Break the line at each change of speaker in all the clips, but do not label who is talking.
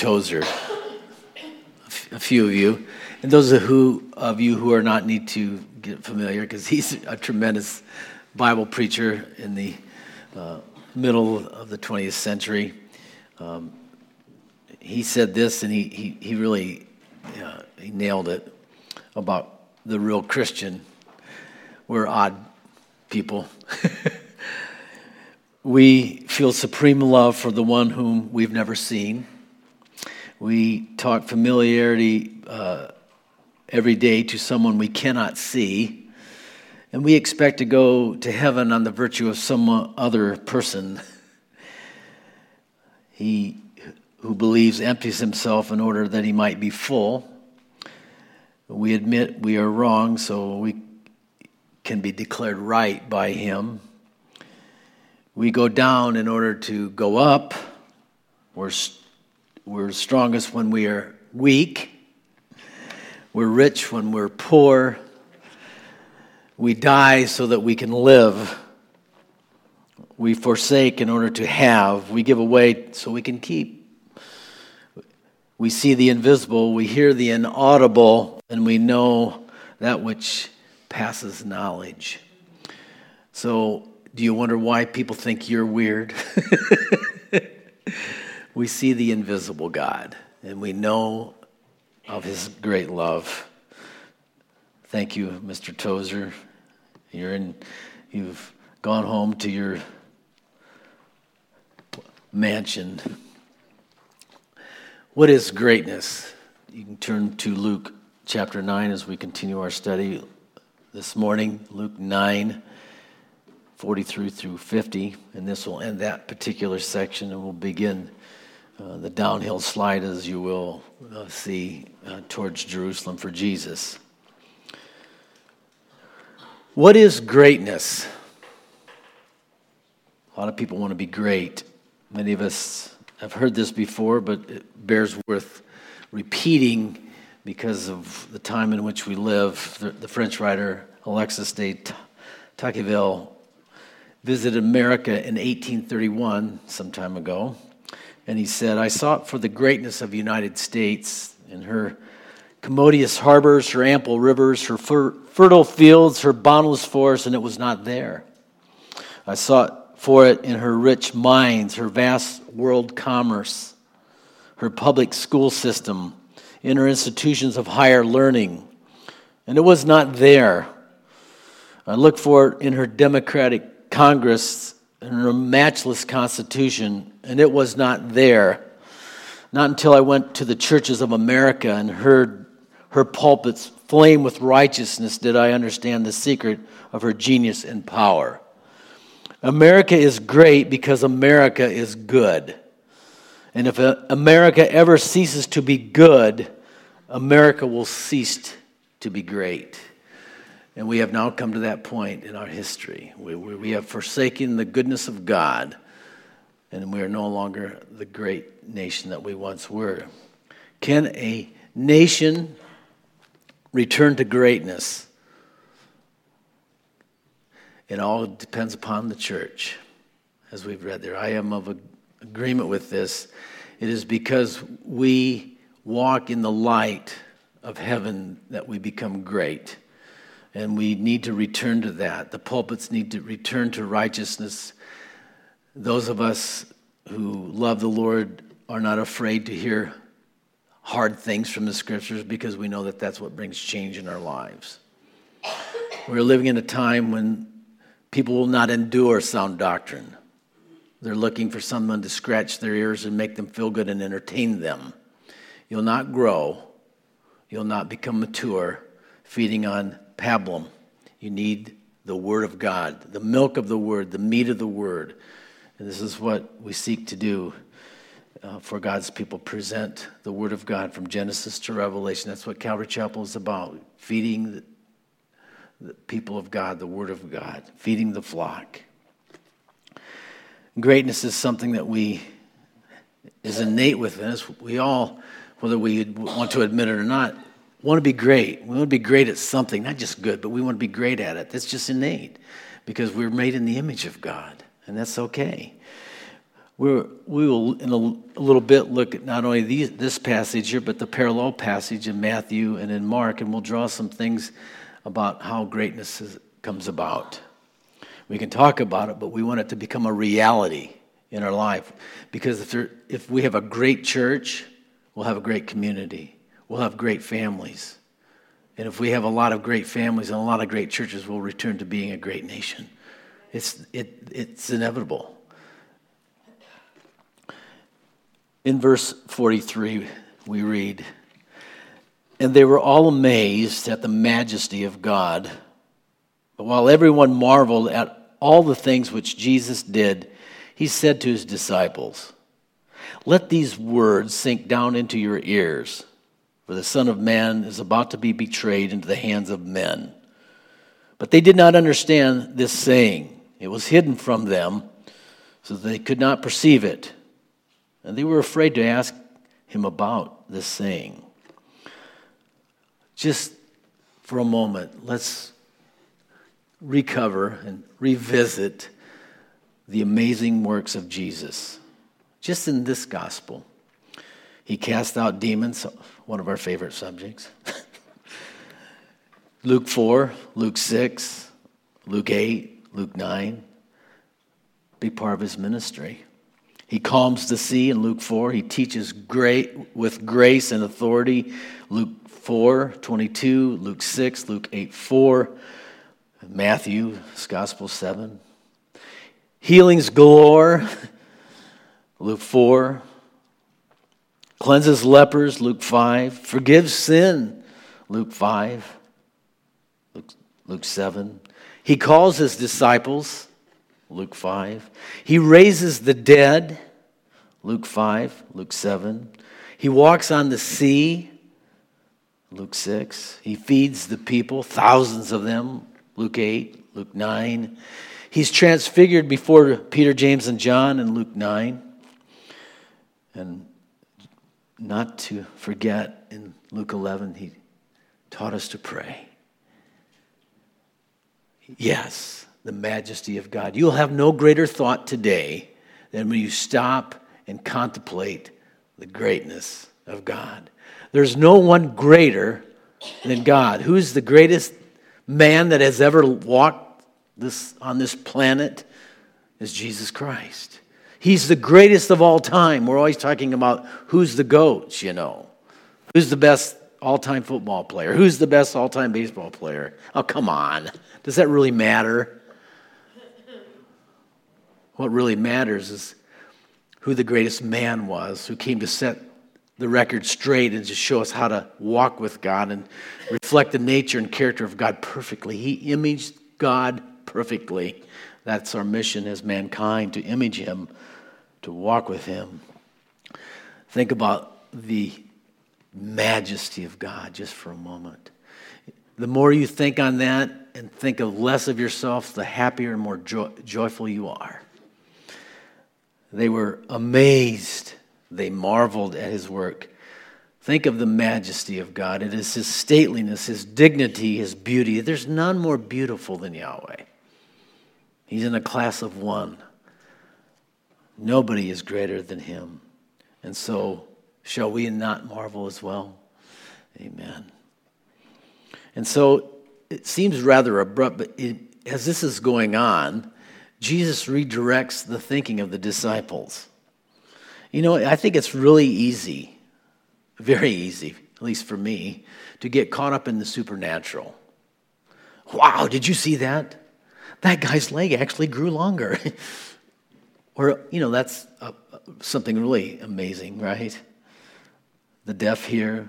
Tozer, a few of you, and those of, who, of you who are not need to get familiar because he's a tremendous Bible preacher in the uh, middle of the 20th century. Um, he said this, and he, he, he really uh, he nailed it about the real Christian. We're odd people. we feel supreme love for the one whom we've never seen. We talk familiarity uh, every day to someone we cannot see. And we expect to go to heaven on the virtue of some other person. he who believes empties himself in order that he might be full. We admit we are wrong, so we can be declared right by him. We go down in order to go up. We're we're strongest when we are weak. We're rich when we're poor. We die so that we can live. We forsake in order to have. We give away so we can keep. We see the invisible, we hear the inaudible, and we know that which passes knowledge. So, do you wonder why people think you're weird? we see the invisible God and we know of his great love. Thank you, Mr. Tozer. You're in, you've gone home to your mansion. What is greatness? You can turn to Luke chapter 9 as we continue our study this morning. Luke 9, 43 through 50. And this will end that particular section and we'll begin uh, the downhill slide, as you will uh, see, uh, towards Jerusalem for Jesus. What is greatness? A lot of people want to be great. Many of us have heard this before, but it bears worth repeating because of the time in which we live. The, the French writer Alexis de Tocqueville visited America in 1831, some time ago, and he said, I sought for the greatness of the United States in her commodious harbors, her ample rivers, her fer- fertile fields, her boundless forests, and it was not there. I sought for it in her rich mines, her vast world commerce, her public school system, in her institutions of higher learning, and it was not there. I looked for it in her democratic Congress and her matchless Constitution, and it was not there. Not until I went to the churches of America and heard her pulpits flame with righteousness did I understand the secret of her genius and power. America is great because America is good. And if uh, America ever ceases to be good, America will cease to be great. And we have now come to that point in our history. We, we have forsaken the goodness of God, and we are no longer the great nation that we once were. Can a nation return to greatness? It all depends upon the church, as we've read there. I am of agreement with this. It is because we walk in the light of heaven that we become great. And we need to return to that. The pulpits need to return to righteousness. Those of us who love the Lord are not afraid to hear hard things from the scriptures because we know that that's what brings change in our lives. We're living in a time when people will not endure sound doctrine. They're looking for someone to scratch their ears and make them feel good and entertain them. You'll not grow, you'll not become mature feeding on pablum. You need the Word of God, the milk of the Word, the meat of the Word. And this is what we seek to do uh, for God's people present the Word of God from Genesis to Revelation. That's what Calvary Chapel is about feeding the, the people of God, the Word of God, feeding the flock. Greatness is something that we is innate within us. We all, whether we want to admit it or not, want to be great. We want to be great at something, not just good, but we want to be great at it. That's just innate because we're made in the image of God, and that's okay. We're, we will, in a, a, little bit, look at not only these, this passage here, but the parallel passage in Matthew and in Mark, and we'll draw some things about how greatness is, comes about. We can talk about it, but we want it to become a reality in our life. Because if, there, if we have a great church, we'll have a great community, we'll have great families. And if we have a lot of great families and a lot of great churches, we'll return to being a great nation. It's, it, it's inevitable. In verse 43, we read, And they were all amazed at the majesty of God. But while everyone marveled at all the things which Jesus did, he said to his disciples, Let these words sink down into your ears, for the Son of Man is about to be betrayed into the hands of men. But they did not understand this saying, it was hidden from them, so they could not perceive it and they were afraid to ask him about this saying. Just for a moment, let's recover and revisit the amazing works of Jesus. Just in this gospel, he cast out demons, one of our favorite subjects. Luke 4, Luke 6, Luke 8, Luke 9, Be part of his ministry. He calms the sea in Luke 4. He teaches great with grace and authority. Luke 4, 22, Luke 6, Luke 8, 4, Matthew's Gospel 7. Healings galore, Luke 4. Cleanses lepers, Luke 5. Forgives sin, Luke 5. Luke, Luke 7. He calls his disciples, Luke 5. He raises the dead, Luke 5, Luke 7. He walks on the sea, Luke 6. He feeds the people, thousands of them, Luke 8, Luke 9. He's transfigured before Peter, James, and John in Luke 9. And not to forget, in Luke 11, he taught us to pray. Yes, the majesty of God. You'll have no greater thought today than when you stop and contemplate the greatness of God. There's no one greater than God. Who's the greatest man that has ever walked this, on this planet? Is Jesus Christ. He's the greatest of all time. We're always talking about who's the GOATs, you know. Who's the best all time football player? Who's the best all time baseball player? Oh, come on. Does that really matter? What really matters is who the greatest man was, who came to set the record straight and to show us how to walk with God and reflect the nature and character of God perfectly. He imaged God perfectly. That's our mission as mankind to image Him, to walk with Him. Think about the majesty of God just for a moment. The more you think on that and think of less of yourself, the happier and more joy- joyful you are. They were amazed. They marveled at his work. Think of the majesty of God. It is his stateliness, his dignity, his beauty. There's none more beautiful than Yahweh. He's in a class of one. Nobody is greater than him. And so, shall we not marvel as well? Amen. And so, it seems rather abrupt, but it, as this is going on, Jesus redirects the thinking of the disciples. You know, I think it's really easy, very easy, at least for me, to get caught up in the supernatural. Wow, did you see that? That guy's leg actually grew longer. or, you know, that's uh, something really amazing, right? The deaf hear,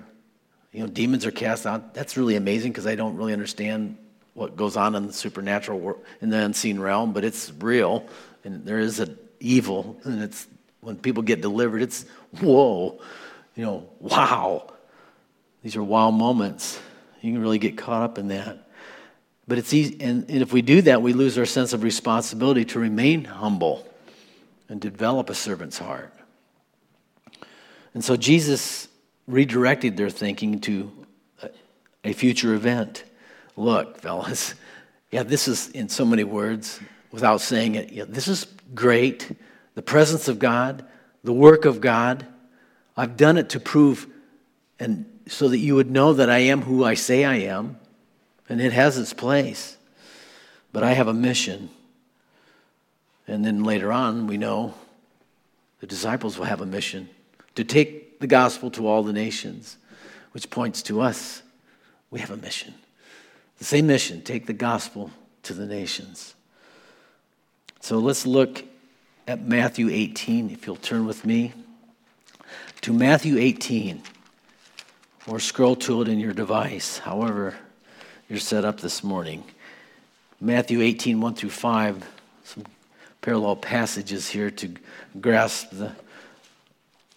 you know, demons are cast out. That's really amazing because I don't really understand what goes on in the supernatural world, in the unseen realm, but it's real, and there is an evil, and it's when people get delivered, it's whoa, you know, wow. These are wow moments. You can really get caught up in that. But it's easy, and, and if we do that, we lose our sense of responsibility to remain humble and develop a servant's heart. And so Jesus redirected their thinking to a future event look, fellas, yeah, this is in so many words without saying it. Yeah, this is great. the presence of God, the work of God. I've done it to prove and so that you would know that I am who I say I am, and it has its place. But I have a mission. And then later on, we know the disciples will have a mission to take the gospel to all the nations, which points to us. We have a mission. The same mission take the gospel to the nations. So let's look at Matthew 18, if you'll turn with me to Matthew 18, or scroll to it in your device, however you're set up this morning. Matthew 18, 1 through 5, some parallel passages here to grasp the,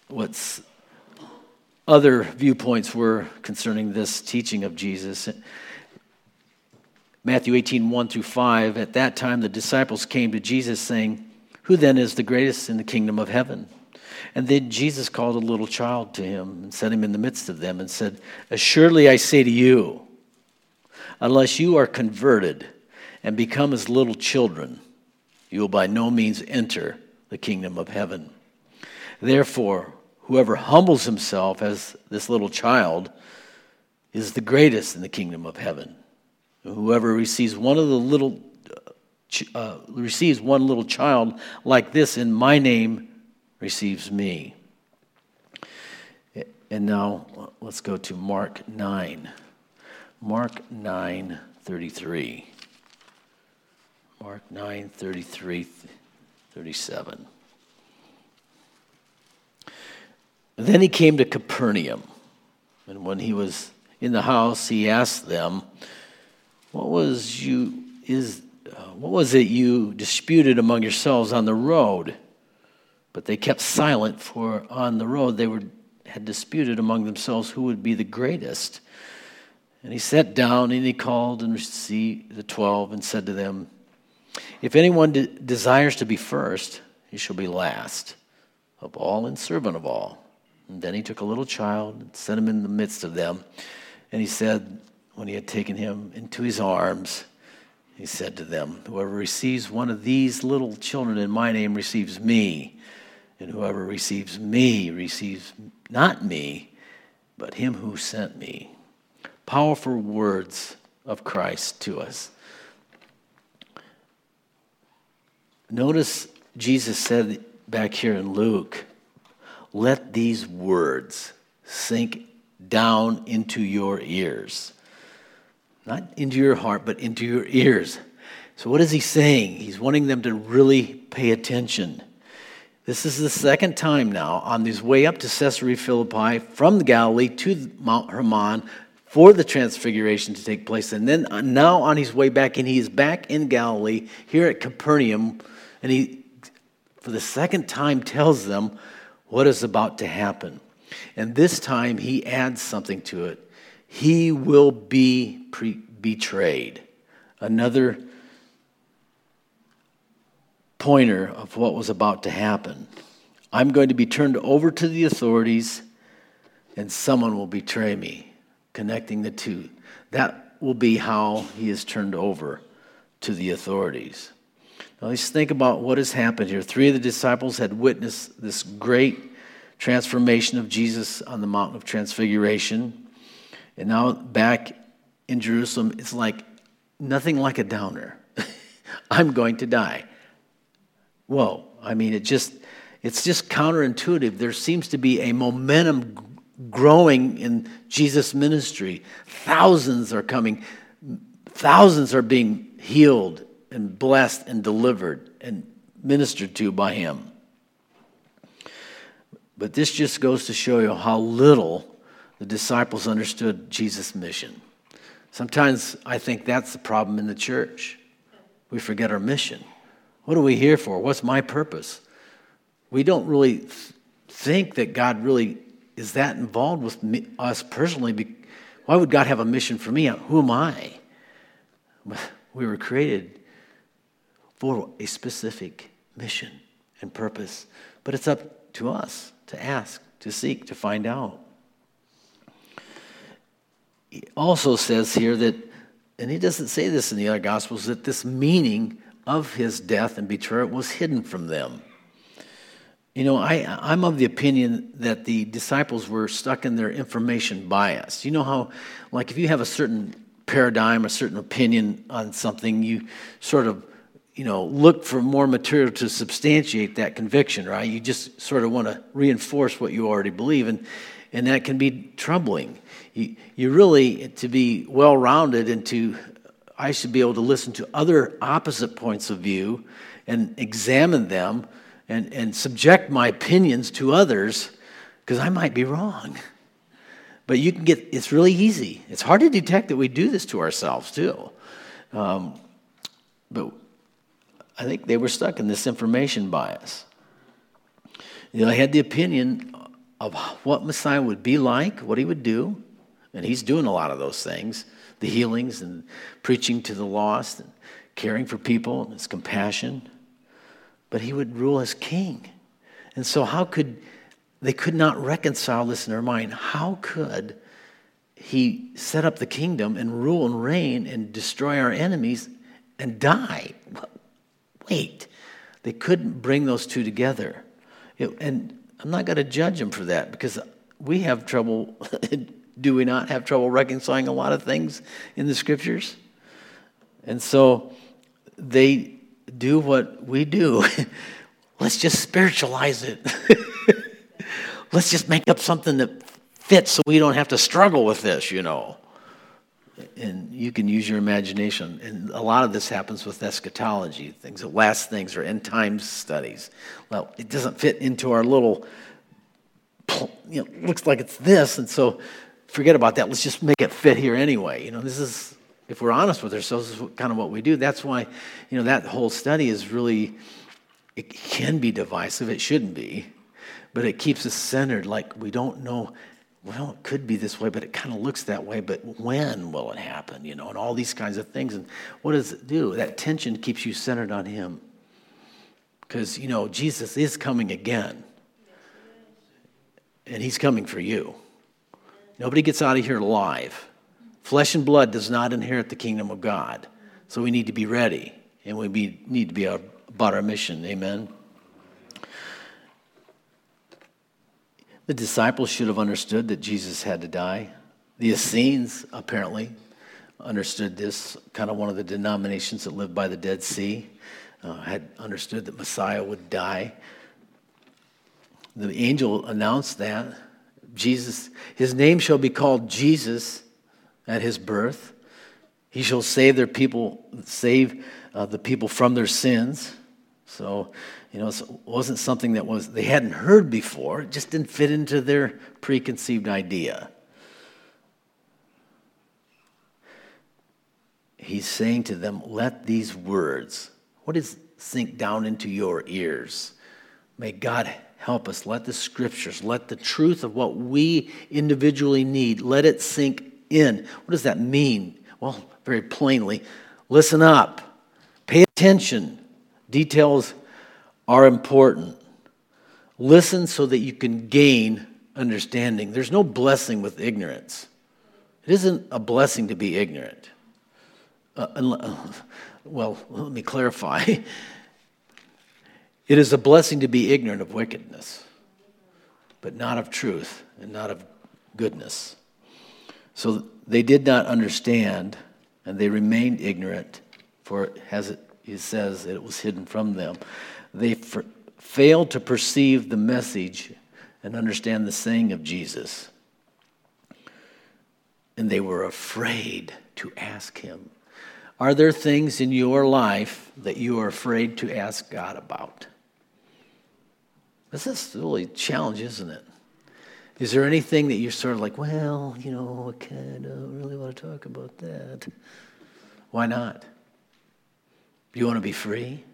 what's other viewpoints were concerning this teaching of Jesus. Matthew 18, 1 through 5. At that time, the disciples came to Jesus, saying, Who then is the greatest in the kingdom of heaven? And then Jesus called a little child to him and set him in the midst of them and said, Assuredly I say to you, unless you are converted and become as little children, you will by no means enter the kingdom of heaven. Therefore, whoever humbles himself as this little child is the greatest in the kingdom of heaven. Whoever receives one of the little uh, receives one little child like this in my name receives me. And now let's go to Mark 9. Mark 9 33. Mark 9 33 37. Then he came to Capernaum. And when he was in the house, he asked them, what was you is uh, what was it you disputed among yourselves on the road? But they kept silent, for on the road they were had disputed among themselves who would be the greatest. And he sat down and he called and received the twelve and said to them, If anyone de- desires to be first, he shall be last of all and servant of all. And then he took a little child and set him in the midst of them. And he said, when he had taken him into his arms, he said to them, Whoever receives one of these little children in my name receives me, and whoever receives me receives not me, but him who sent me. Powerful words of Christ to us. Notice Jesus said back here in Luke, let these words sink down into your ears. Not into your heart, but into your ears. So, what is he saying? He's wanting them to really pay attention. This is the second time now on his way up to Caesarea Philippi from the Galilee to Mount Hermon for the transfiguration to take place. And then uh, now on his way back, and he is back in Galilee here at Capernaum, and he, for the second time, tells them what is about to happen. And this time he adds something to it he will be pre- betrayed. Another pointer of what was about to happen. I'm going to be turned over to the authorities, and someone will betray me, connecting the two. That will be how he is turned over to the authorities. Now, let's think about what has happened here. Three of the disciples had witnessed this great transformation of Jesus on the Mountain of Transfiguration. And now back in Jerusalem, it's like nothing like a downer. I'm going to die. Whoa. I mean, it just it's just counterintuitive. There seems to be a momentum growing in Jesus' ministry. Thousands are coming, thousands are being healed and blessed and delivered and ministered to by him. But this just goes to show you how little the disciples understood Jesus' mission. Sometimes I think that's the problem in the church. We forget our mission. What are we here for? What's my purpose? We don't really th- think that God really is that involved with me, us personally. Why would God have a mission for me? Who am I? We were created for a specific mission and purpose, but it's up to us to ask, to seek, to find out He also says here that, and he doesn't say this in the other Gospels, that this meaning of his death and betrayal was hidden from them. You know, I, I'm of the opinion that the disciples were stuck in their information bias. You know how, like, if you have a certain paradigm, a certain opinion on something, you sort of, you know, look for more material to substantiate that conviction, right? You just sort of want to reinforce what you already believe, and, and that can be troubling. You, you really, to be well rounded and to, I should be able to listen to other opposite points of view and examine them and, and subject my opinions to others because I might be wrong. But you can get, it's really easy. It's hard to detect that we do this to ourselves too. Um, but I think they were stuck in this information bias. You know, they had the opinion of what Messiah would be like, what he would do, and he's doing a lot of those things the healings and preaching to the lost and caring for people and his compassion but he would rule as king. And so, how could they could not reconcile this in their mind? How could he set up the kingdom and rule and reign and destroy our enemies and die? Wait, they couldn't bring those two together. It, and I'm not going to judge them for that because we have trouble, do we not have trouble reconciling a lot of things in the scriptures? And so they do what we do. Let's just spiritualize it. Let's just make up something that fits so we don't have to struggle with this, you know. And you can use your imagination. And a lot of this happens with eschatology, things, the last things, or end times studies. Well, it doesn't fit into our little, you know, looks like it's this. And so forget about that. Let's just make it fit here anyway. You know, this is if we're honest with ourselves, is kind of what we do. That's why, you know, that whole study is really, it can be divisive. It shouldn't be, but it keeps us centered. Like we don't know, well, it could be this way, but it kind of looks that way. But when will it happen? You know, and all these kinds of things. And what does it do? That tension keeps you centered on Him, because you know Jesus is coming again, and He's coming for you. Nobody gets out of here alive. Flesh and blood does not inherit the kingdom of God. So we need to be ready and we need to be uh, about our mission. Amen. The disciples should have understood that Jesus had to die. The Essenes apparently understood this, kind of one of the denominations that lived by the Dead Sea, uh, had understood that Messiah would die. The angel announced that. Jesus, his name shall be called Jesus at his birth. He shall save their people, save uh, the people from their sins. So, you know, it wasn't something that was they hadn't heard before. It just didn't fit into their preconceived idea. He's saying to them, "Let these words, what is sink down into your ears? May God help us. Let the scriptures, let the truth of what we individually need, let it sink in. What does that mean? Well, very plainly, listen up, pay attention. Details are important. Listen so that you can gain understanding. There's no blessing with ignorance. It isn't a blessing to be ignorant. Uh, well, let me clarify. It is a blessing to be ignorant of wickedness, but not of truth and not of goodness. So they did not understand, and they remained ignorant, for it, it says, that it was hidden from them. They failed to perceive the message and understand the saying of Jesus. And they were afraid to ask him. Are there things in your life that you are afraid to ask God about? This is really a challenge, isn't it? Is there anything that you're sort of like, well, you know, I kind of really want to talk about that? Why not? Do you want to be free?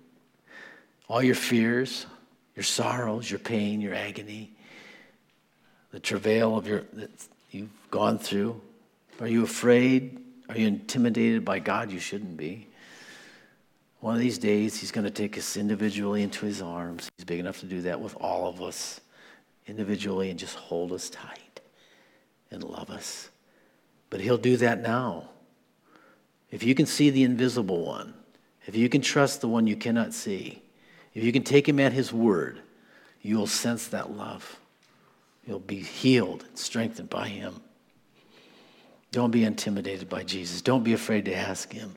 All your fears, your sorrows, your pain, your agony, the travail of your that you've gone through. Are you afraid? Are you intimidated by God? You shouldn't be. One of these days, He's going to take us individually into His arms. He's big enough to do that with all of us individually and just hold us tight and love us. But He'll do that now. If you can see the invisible one, if you can trust the one you cannot see, if you can take Him at His word, you will sense that love. You'll be healed and strengthened by Him. Don't be intimidated by Jesus. Don't be afraid to ask Him.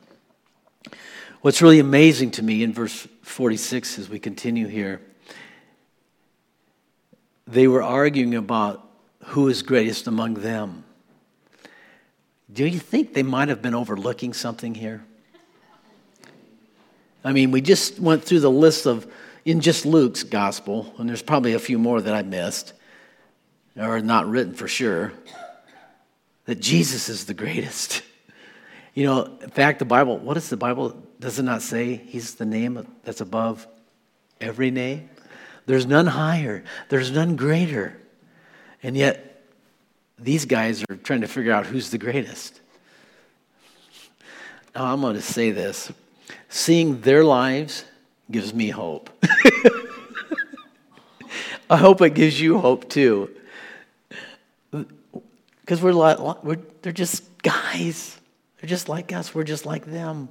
What's really amazing to me in verse 46 as we continue here, they were arguing about who is greatest among them. Do you think they might have been overlooking something here? I mean, we just went through the list of, in just Luke's gospel, and there's probably a few more that I missed, or not written for sure, that Jesus is the greatest. You know, in fact, the Bible, what does the Bible, does it not say he's the name that's above every name? There's none higher, there's none greater. And yet, these guys are trying to figure out who's the greatest. Now, I'm going to say this seeing their lives gives me hope. I hope it gives you hope too. Because we're, we're, they're just guys. They're just like us. We're just like them.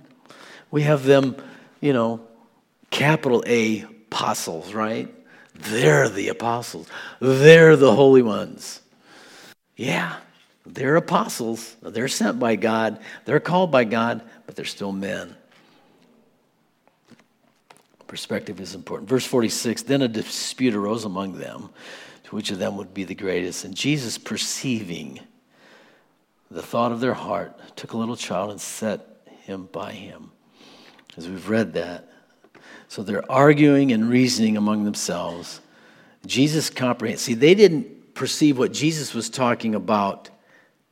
We have them, you know, capital A apostles, right? They're the apostles. They're the holy ones. Yeah, they're apostles. They're sent by God. They're called by God, but they're still men. Perspective is important. Verse 46 Then a dispute arose among them to which of them would be the greatest. And Jesus, perceiving the thought of their heart, took a little child and set him by him. As we've read that. So they're arguing and reasoning among themselves. Jesus comprehends. See, they didn't perceive what Jesus was talking about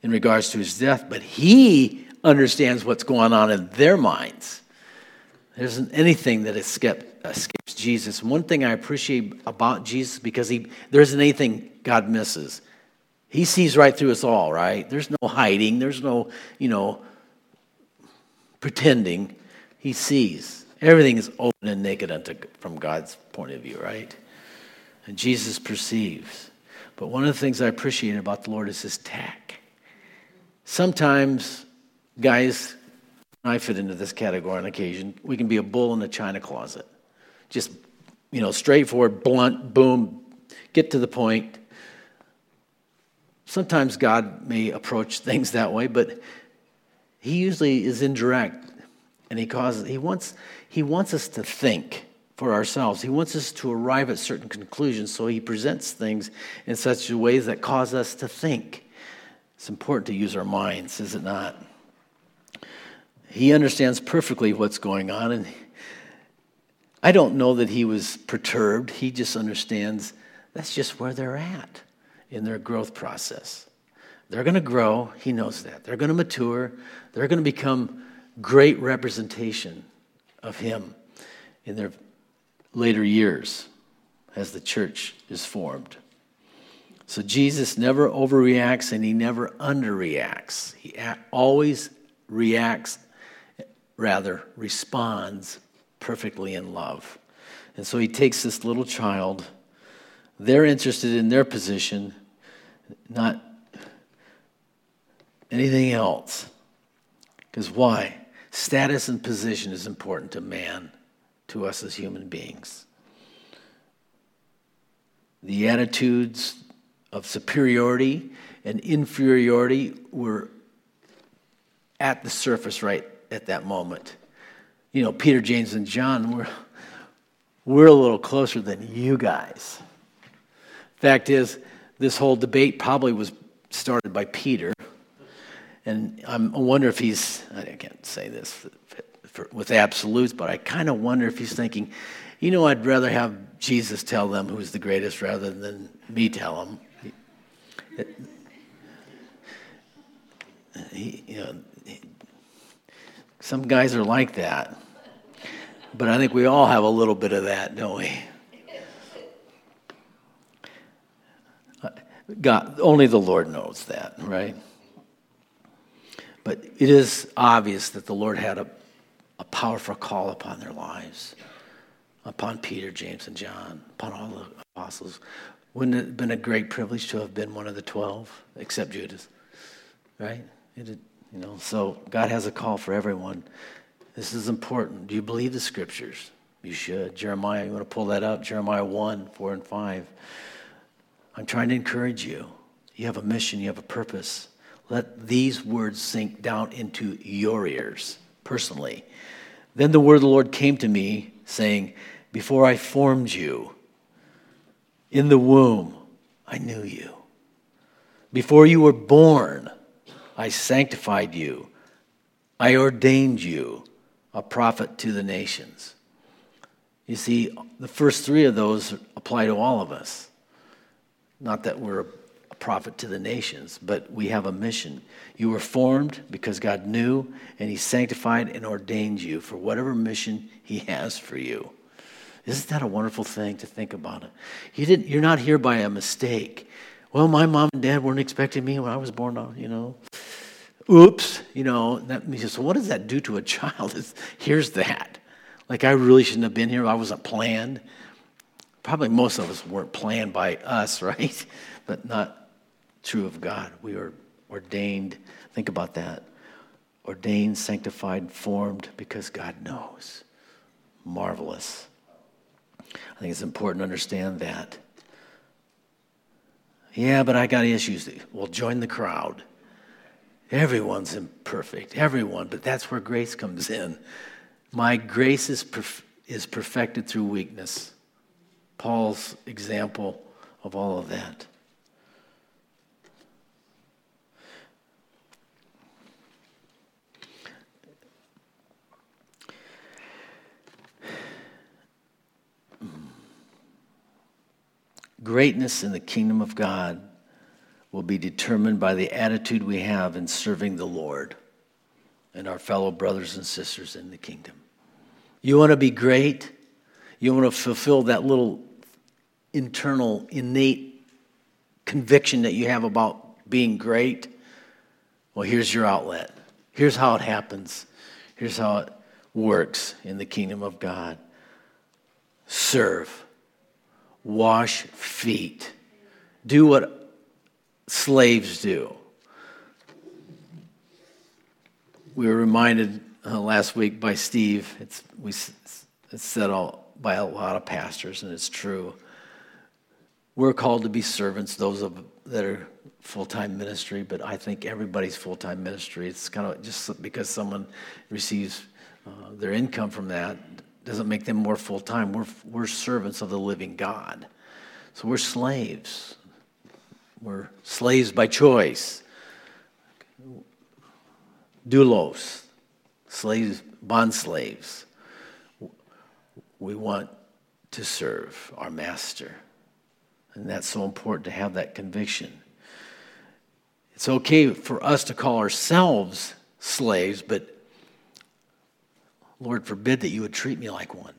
in regards to his death, but he understands what's going on in their minds. There isn't anything that escapes Jesus. One thing I appreciate about Jesus because he there isn't anything God misses. He sees right through us all, right? There's no hiding. There's no, you know, pretending. He sees. Everything is open and naked unto, from God's point of view, right? And Jesus perceives. But one of the things I appreciate about the Lord is his tact. Sometimes, guys, I fit into this category on occasion. We can be a bull in a china closet. Just, you know, straightforward, blunt, boom, get to the point. Sometimes God may approach things that way, but he usually is indirect and he causes he wants he wants us to think for ourselves. He wants us to arrive at certain conclusions, so he presents things in such ways that cause us to think. It's important to use our minds, is it not? He understands perfectly what's going on. And I don't know that he was perturbed. He just understands that's just where they're at in their growth process. They're going to grow. He knows that. They're going to mature. They're going to become great representation of him in their later years as the church is formed. So Jesus never overreacts and he never underreacts. He always reacts rather responds perfectly in love. And so he takes this little child. They're interested in their position, not anything else. Because why? Status and position is important to man, to us as human beings. The attitudes of superiority and inferiority were at the surface right at that moment. You know, Peter, James, and John, we're, we're a little closer than you guys. Fact is, this whole debate probably was started by Peter. And I'm, I wonder if he's, I can't say this for, with absolutes, but I kind of wonder if he's thinking, you know, I'd rather have Jesus tell them who's the greatest rather than me tell them. He, you know, some guys are like that. But I think we all have a little bit of that, don't we? Uh, God, only the Lord knows that, right? But it is obvious that the Lord had a, a powerful call upon their lives, upon Peter, James, and John, upon all the apostles. Wouldn't it have been a great privilege to have been one of the twelve, except Judas, right? It, you know, so God has a call for everyone. This is important. Do you believe the scriptures? You should. Jeremiah, you want to pull that up? Jeremiah 1, 4, and 5. I'm trying to encourage you. You have a mission, you have a purpose. Let these words sink down into your ears personally. Then the word of the Lord came to me, saying, Before I formed you in the womb, I knew you. Before you were born, I sanctified you. I ordained you a prophet to the nations. You see, the first three of those apply to all of us. Not that we're a prophet to the nations, but we have a mission. You were formed because God knew, and He sanctified and ordained you for whatever mission He has for you. Isn't that a wonderful thing to think about? It? You didn't, you're not here by a mistake. Well, my mom and dad weren't expecting me when I was born, uh, you know. Oops, you know, that so what does that do to a child? It's, here's that. Like, I really shouldn't have been here. I wasn't planned. Probably most of us weren't planned by us, right? But not true of God. We are ordained. Think about that. Ordained, sanctified, formed because God knows. Marvelous. I think it's important to understand that. Yeah, but I got issues. Well, join the crowd. Everyone's imperfect, everyone, but that's where grace comes in. My grace is, perf- is perfected through weakness. Paul's example of all of that. Greatness in the kingdom of God will be determined by the attitude we have in serving the Lord and our fellow brothers and sisters in the kingdom. You want to be great? You want to fulfill that little internal, innate conviction that you have about being great? Well, here's your outlet. Here's how it happens. Here's how it works in the kingdom of God serve wash feet. Do what slaves do. We were reminded uh, last week by Steve, it's, we, it's said all, by a lot of pastors, and it's true. We're called to be servants, those of, that are full time ministry, but I think everybody's full time ministry. It's kind of just because someone receives uh, their income from that doesn't make them more full time. We're, we're servants of the living God. So we're slaves. We're slaves by choice. Doulos, slaves, bond slaves. We want to serve our master. And that's so important to have that conviction. It's okay for us to call ourselves slaves, but Lord forbid that you would treat me like one.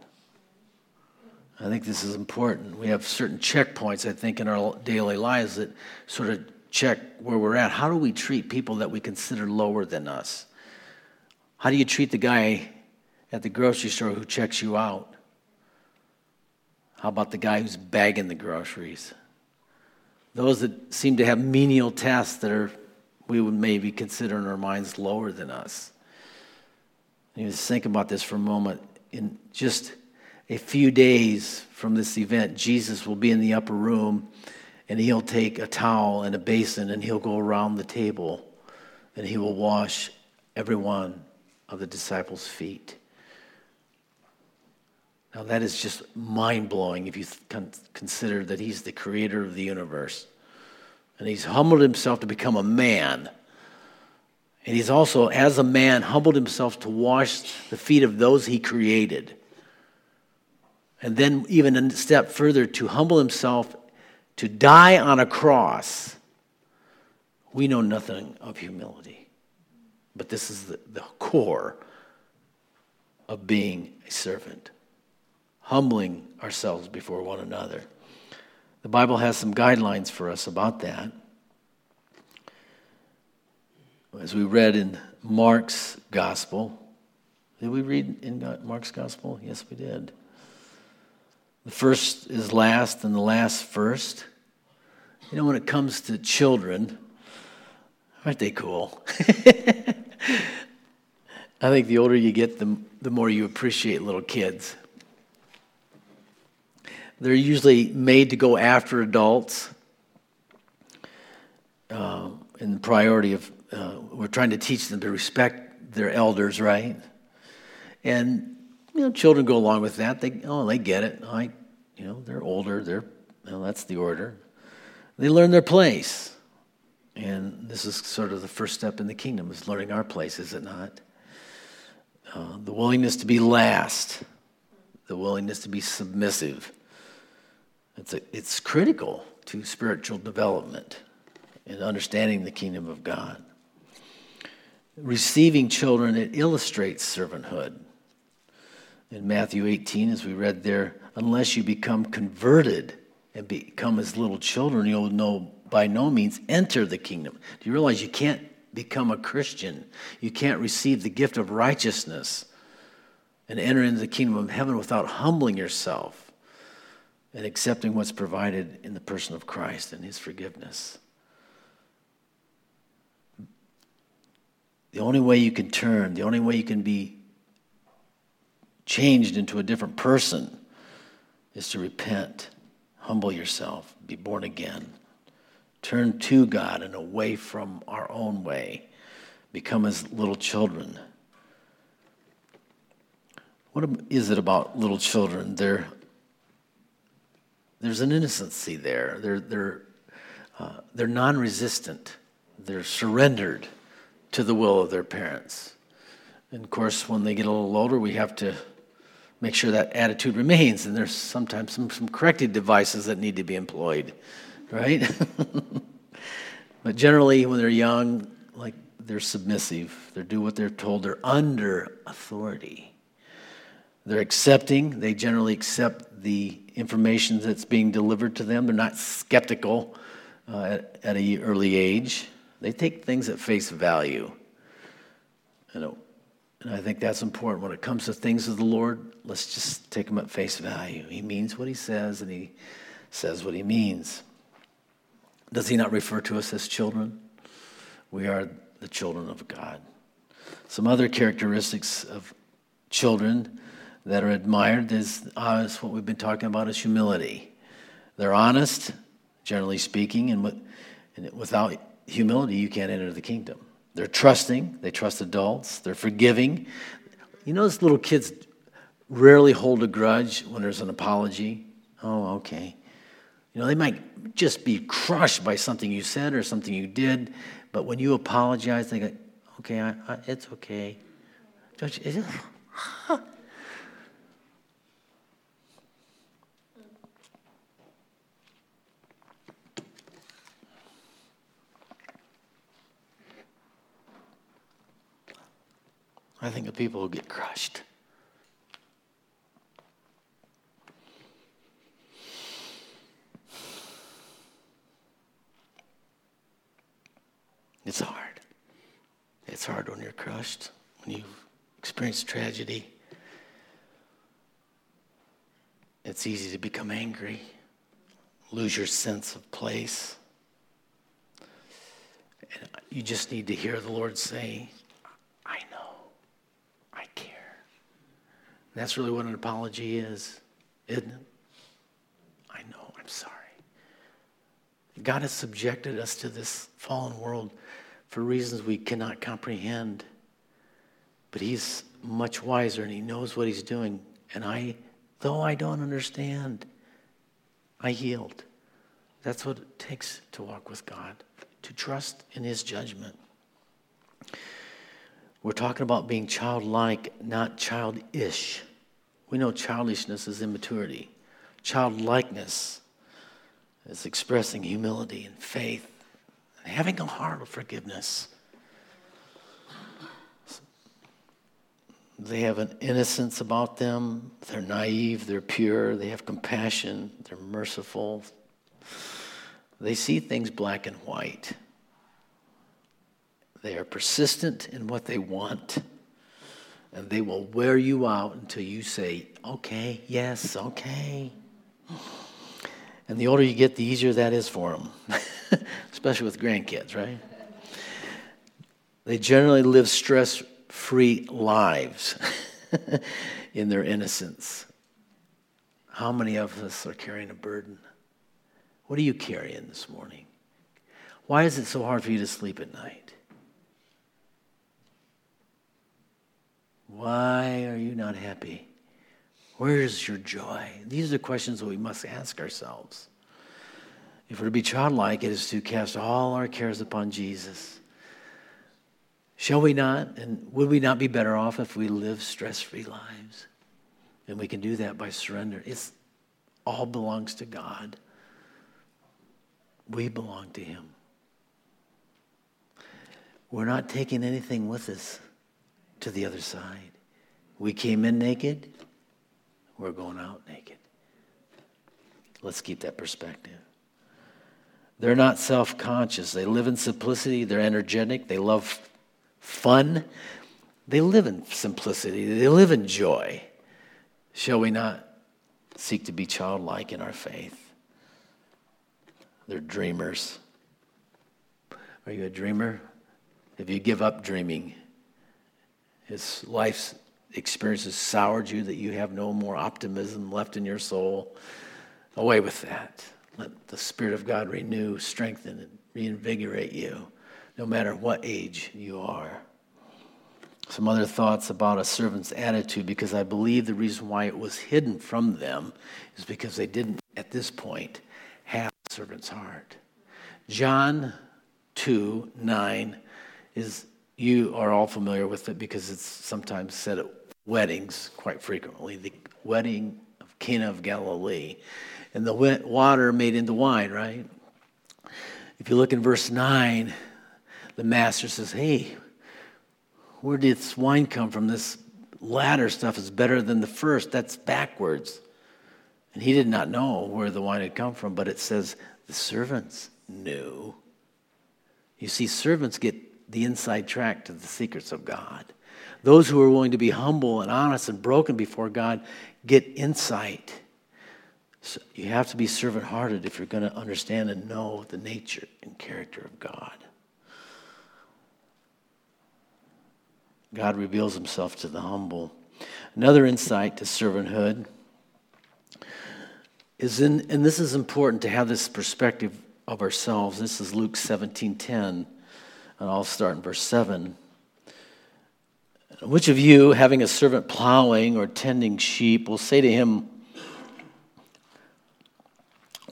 I think this is important. We have certain checkpoints, I think, in our daily lives that sort of check where we're at. How do we treat people that we consider lower than us? How do you treat the guy at the grocery store who checks you out? How about the guy who's bagging the groceries? Those that seem to have menial tasks that are we would maybe consider in our minds lower than us. Just think about this for a moment. In just a few days from this event, Jesus will be in the upper room and he'll take a towel and a basin and he'll go around the table and he will wash every one of the disciples' feet. Now, that is just mind blowing if you consider that he's the creator of the universe. And he's humbled himself to become a man and he's also, as a man, humbled himself to wash the feet of those he created. And then, even a step further, to humble himself to die on a cross. We know nothing of humility, but this is the, the core of being a servant, humbling ourselves before one another. The Bible has some guidelines for us about that as we read in Mark's gospel. Did we read in Mark's gospel? Yes, we did. The first is last and the last first. You know, when it comes to children, aren't they cool? I think the older you get, the, the more you appreciate little kids. they're usually made to go after adults. Uh, in the priority of, uh, we're trying to teach them to respect their elders, right? And, you know, children go along with that. They, oh, they get it. I, you know, they're older. They're, well, that's the order. They learn their place. And this is sort of the first step in the kingdom is learning our place, is it not? Uh, the willingness to be last, the willingness to be submissive. It's, a, it's critical to spiritual development and understanding the kingdom of God. Receiving children, it illustrates servanthood. In Matthew 18, as we read there, unless you become converted and become as little children, you'll know by no means enter the kingdom. Do you realize you can't become a Christian? You can't receive the gift of righteousness and enter into the kingdom of heaven without humbling yourself and accepting what's provided in the person of Christ and his forgiveness. The only way you can turn, the only way you can be changed into a different person is to repent, humble yourself, be born again. Turn to God and away from our own way. Become as little children. What is it about little children? They're, there's an innocency there. They're, they're, uh, they're non resistant, they're surrendered to the will of their parents. And of course, when they get a little older, we have to make sure that attitude remains. And there's sometimes some, some corrective devices that need to be employed right? but generally, when they're young, like they're submissive, they do what they're told, they're under authority. They're accepting, they generally accept the information that's being delivered to them. They're not skeptical uh, at, at an early age. They take things at face value. And, and I think that's important. When it comes to things of the Lord, let's just take them at face value. He means what he says, and he says what he means. Does he not refer to us as children? We are the children of God. Some other characteristics of children that are admired is, uh, is what we've been talking about is humility. They're honest, generally speaking, and without humility, you can't enter the kingdom. They're trusting, they trust adults, they're forgiving. You notice little kids rarely hold a grudge when there's an apology. Oh, okay. You know, they might just be crushed by something you said or something you did, but when you apologize, they go, okay, I, I, it's okay. Don't you, I think of people who get crushed. It's hard. It's hard when you're crushed, when you've experienced tragedy. It's easy to become angry, lose your sense of place. And you just need to hear the Lord say, I know, I care. And that's really what an apology is, isn't it? I know, I'm sorry. God has subjected us to this fallen world for reasons we cannot comprehend. But He's much wiser and He knows what He's doing. And I, though I don't understand, I yield. That's what it takes to walk with God, to trust in His judgment. We're talking about being childlike, not childish. We know childishness is immaturity. Childlikeness is expressing humility and faith and having a heart of forgiveness. They have an innocence about them. They're naive, they're pure, they have compassion, they're merciful. They see things black and white. They are persistent in what they want, and they will wear you out until you say, okay, yes, okay. And the older you get, the easier that is for them, especially with grandkids, right? They generally live stress free lives in their innocence. How many of us are carrying a burden? What are you carrying this morning? Why is it so hard for you to sleep at night? Why are you not happy? Where is your joy? These are the questions that we must ask ourselves. If we're to be childlike, it is to cast all our cares upon Jesus. Shall we not? And would we not be better off if we live stress free lives? And we can do that by surrender. It all belongs to God. We belong to Him. We're not taking anything with us to the other side. We came in naked, we're going out naked. Let's keep that perspective. They're not self conscious. They live in simplicity. They're energetic. They love fun. They live in simplicity. They live in joy. Shall we not seek to be childlike in our faith? They're dreamers. Are you a dreamer? If you give up dreaming, his life's experiences soured you that you have no more optimism left in your soul, away with that. Let the Spirit of God renew, strengthen, and reinvigorate you, no matter what age you are. Some other thoughts about a servant's attitude, because I believe the reason why it was hidden from them is because they didn't, at this point, have a servant's heart. John 2 9 is, you are all familiar with it because it's sometimes said at weddings quite frequently. The wedding of Cana of Galilee and the water made into wine, right? If you look in verse 9, the master says, Hey, where did this wine come from? This latter stuff is better than the first. That's backwards. And he did not know where the wine had come from, but it says the servants knew. You see, servants get the inside track to the secrets of God. Those who are willing to be humble and honest and broken before God get insight so you have to be servant hearted if you're going to understand and know the nature and character of God. God reveals himself to the humble. Another insight to servanthood is in, and this is important to have this perspective of ourselves. This is Luke 17 10, and I'll start in verse 7. Which of you, having a servant plowing or tending sheep, will say to him,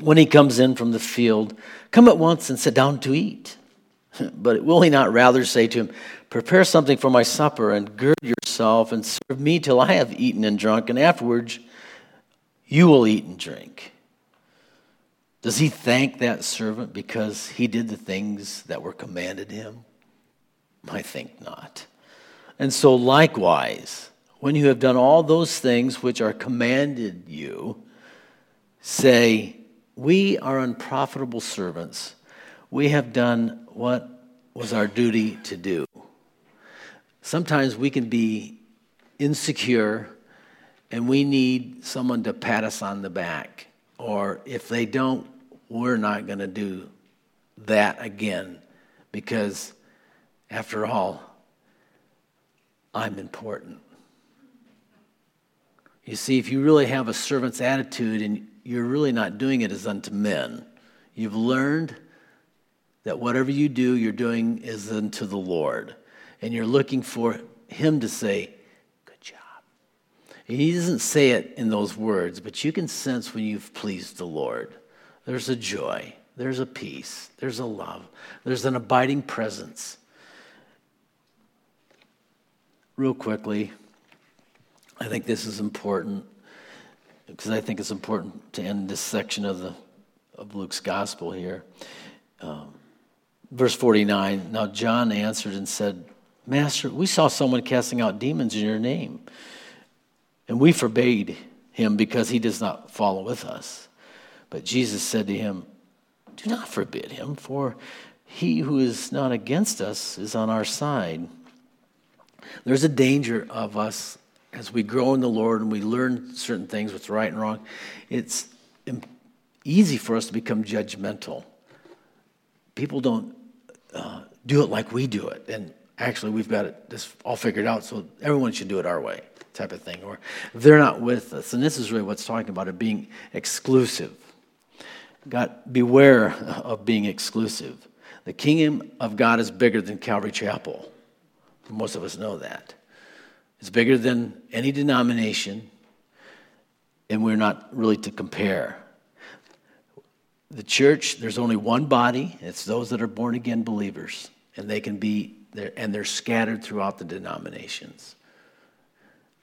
when he comes in from the field, Come at once and sit down to eat. But will he not rather say to him, Prepare something for my supper and gird yourself and serve me till I have eaten and drunk, and afterwards you will eat and drink? Does he thank that servant because he did the things that were commanded him? I think not. And so, likewise, when you have done all those things which are commanded you, say, we are unprofitable servants. We have done what was our duty to do. Sometimes we can be insecure and we need someone to pat us on the back. Or if they don't, we're not going to do that again because, after all, I'm important. You see, if you really have a servant's attitude and you're really not doing it as unto men. You've learned that whatever you do, you're doing is unto the Lord. And you're looking for Him to say, Good job. He doesn't say it in those words, but you can sense when you've pleased the Lord. There's a joy, there's a peace, there's a love, there's an abiding presence. Real quickly, I think this is important because I think it's important to end this section of, the, of Luke's gospel here. Um, verse 49 Now John answered and said, Master, we saw someone casting out demons in your name, and we forbade him because he does not follow with us. But Jesus said to him, Do not forbid him, for he who is not against us is on our side. There's a danger of us as we grow in the Lord and we learn certain things, what's right and wrong, it's easy for us to become judgmental. People don't uh, do it like we do it. And actually, we've got it this all figured out, so everyone should do it our way. type of thing, or they're not with us. And this is really what's talking about it being exclusive. God, beware of being exclusive. The kingdom of God is bigger than Calvary Chapel. Most of us know that. It's bigger than any denomination, and we're not really to compare. The church, there's only one body, it's those that are born again believers, and they can be there, and they're scattered throughout the denominations.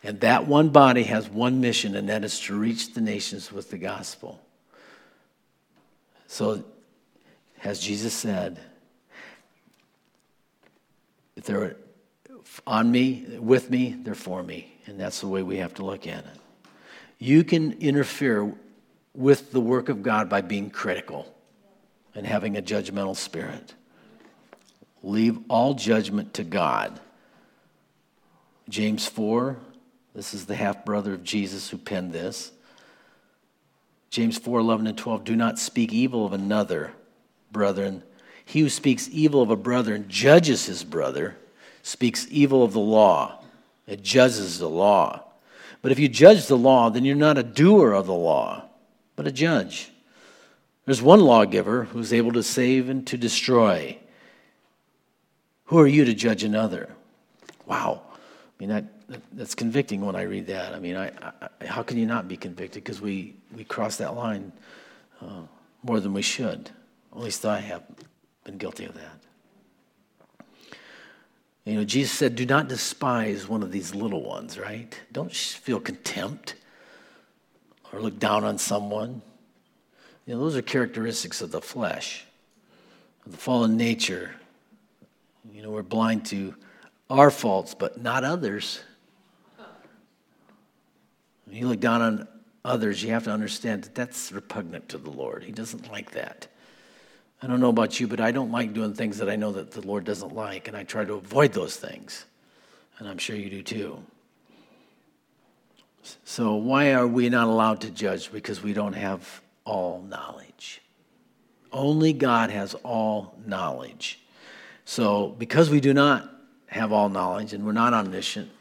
And that one body has one mission, and that is to reach the nations with the gospel. So, as Jesus said, if they're on me, with me, they're for me. And that's the way we have to look at it. You can interfere with the work of God by being critical and having a judgmental spirit. Leave all judgment to God. James 4, this is the half brother of Jesus who penned this. James 4 11 and 12. Do not speak evil of another, brethren. He who speaks evil of a brother and judges his brother speaks evil of the law. It judges the law. But if you judge the law, then you're not a doer of the law, but a judge. There's one lawgiver who's able to save and to destroy. Who are you to judge another? Wow. I mean, that, that's convicting when I read that. I mean, I, I how can you not be convicted? Because we, we cross that line uh, more than we should. At least I have been guilty of that. You know, Jesus said, Do not despise one of these little ones, right? Don't feel contempt or look down on someone. You know, those are characteristics of the flesh, of the fallen nature. You know, we're blind to our faults, but not others. When you look down on others, you have to understand that that's repugnant to the Lord. He doesn't like that. I don't know about you, but I don't like doing things that I know that the Lord doesn't like, and I try to avoid those things. And I'm sure you do too. So, why are we not allowed to judge? Because we don't have all knowledge. Only God has all knowledge. So, because we do not have all knowledge and we're not omniscient,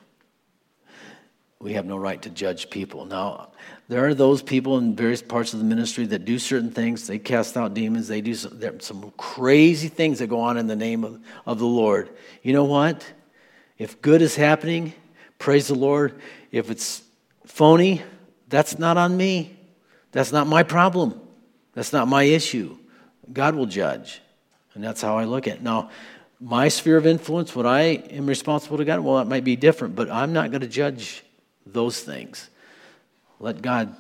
we have no right to judge people. Now, there are those people in various parts of the ministry that do certain things. They cast out demons. They do some, some crazy things that go on in the name of, of the Lord. You know what? If good is happening, praise the Lord. If it's phony, that's not on me. That's not my problem. That's not my issue. God will judge. And that's how I look at it. Now, my sphere of influence, what I am responsible to God, well, it might be different, but I'm not going to judge those things. Let God,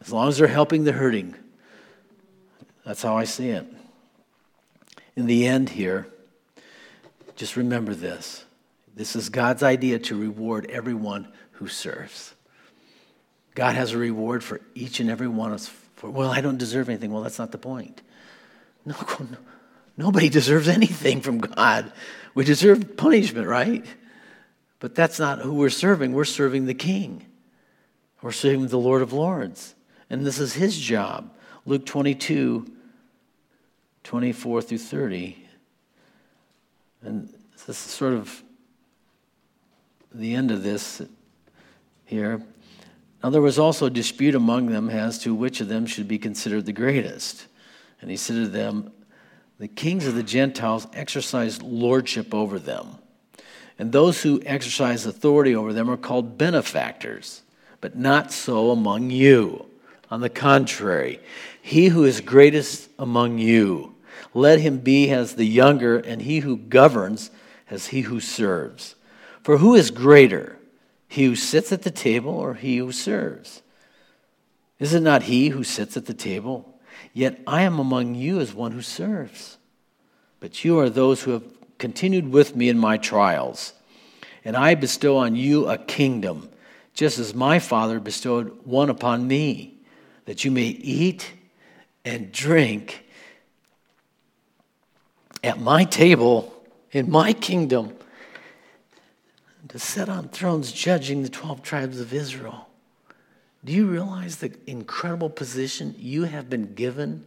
as long as they're helping the hurting, that's how I see it. In the end, here, just remember this this is God's idea to reward everyone who serves. God has a reward for each and every one of us. For, well, I don't deserve anything. Well, that's not the point. No, no, nobody deserves anything from God. We deserve punishment, right? But that's not who we're serving. We're serving the King. We're serving the Lord of Lords. And this is his job. Luke 22, 24 through 30. And this is sort of the end of this here. Now, there was also a dispute among them as to which of them should be considered the greatest. And he said to them, The kings of the Gentiles exercise lordship over them, and those who exercise authority over them are called benefactors but not so among you. On the contrary, he who is greatest among you, let him be as the younger, and he who governs as he who serves. For who is greater, he who sits at the table or he who serves? Is it not he who sits at the table? Yet I am among you as one who serves. But you are those who have continued with me in my trials, and I bestow on you a kingdom just as my Father bestowed one upon me, that you may eat and drink at my table in my kingdom, to sit on thrones judging the 12 tribes of Israel. Do you realize the incredible position you have been given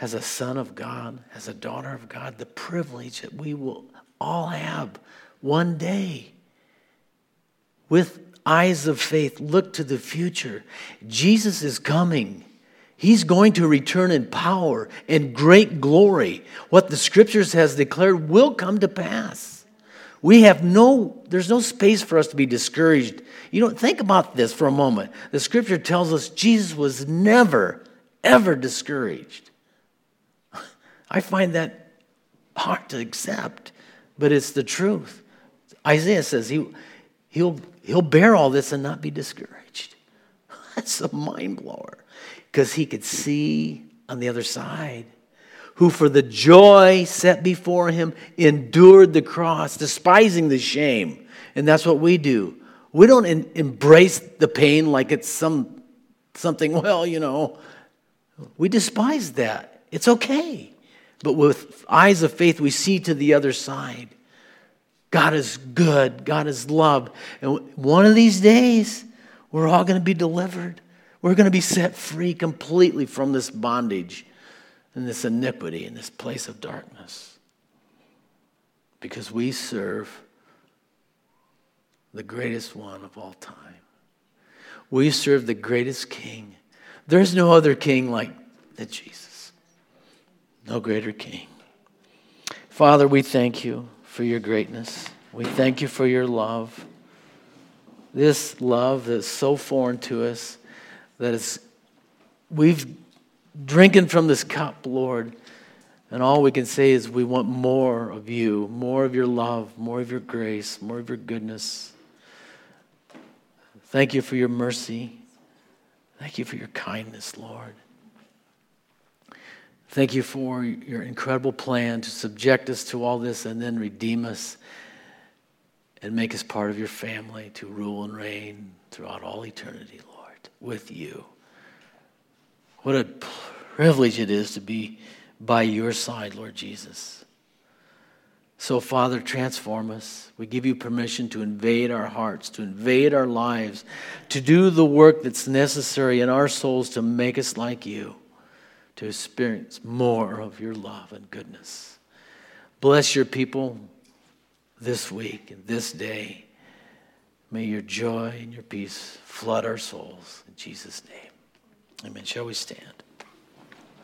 as a son of God, as a daughter of God? The privilege that we will all have one day with eyes of faith, look to the future. Jesus is coming. He's going to return in power and great glory. What the scriptures has declared will come to pass. We have no, there's no space for us to be discouraged. You know, think about this for a moment. The scripture tells us Jesus was never, ever discouraged. I find that hard to accept, but it's the truth. Isaiah says he, he'll, he'll bear all this and not be discouraged. That's a mind blower because he could see on the other side who for the joy set before him endured the cross, despising the shame. And that's what we do. We don't embrace the pain like it's some something, well, you know, we despise that. It's okay. But with eyes of faith, we see to the other side. God is good, God is love. And one of these days, we're all going to be delivered. We're going to be set free completely from this bondage and this iniquity and this place of darkness. Because we serve the greatest one of all time. We serve the greatest king. There's no other king like the Jesus. No greater king. Father, we thank you for your greatness. We thank you for your love. This love that's so foreign to us, that we've drinking from this cup, Lord. And all we can say is we want more of you, more of your love, more of your grace, more of your goodness. Thank you for your mercy. Thank you for your kindness, Lord. Thank you for your incredible plan to subject us to all this and then redeem us and make us part of your family to rule and reign throughout all eternity, Lord, with you. What a privilege it is to be by your side, Lord Jesus. So, Father, transform us. We give you permission to invade our hearts, to invade our lives, to do the work that's necessary in our souls to make us like you, to experience more of your love and goodness. Bless your people this week and this day. May your joy and your peace flood our souls. In Jesus' name. Amen. Shall we stand?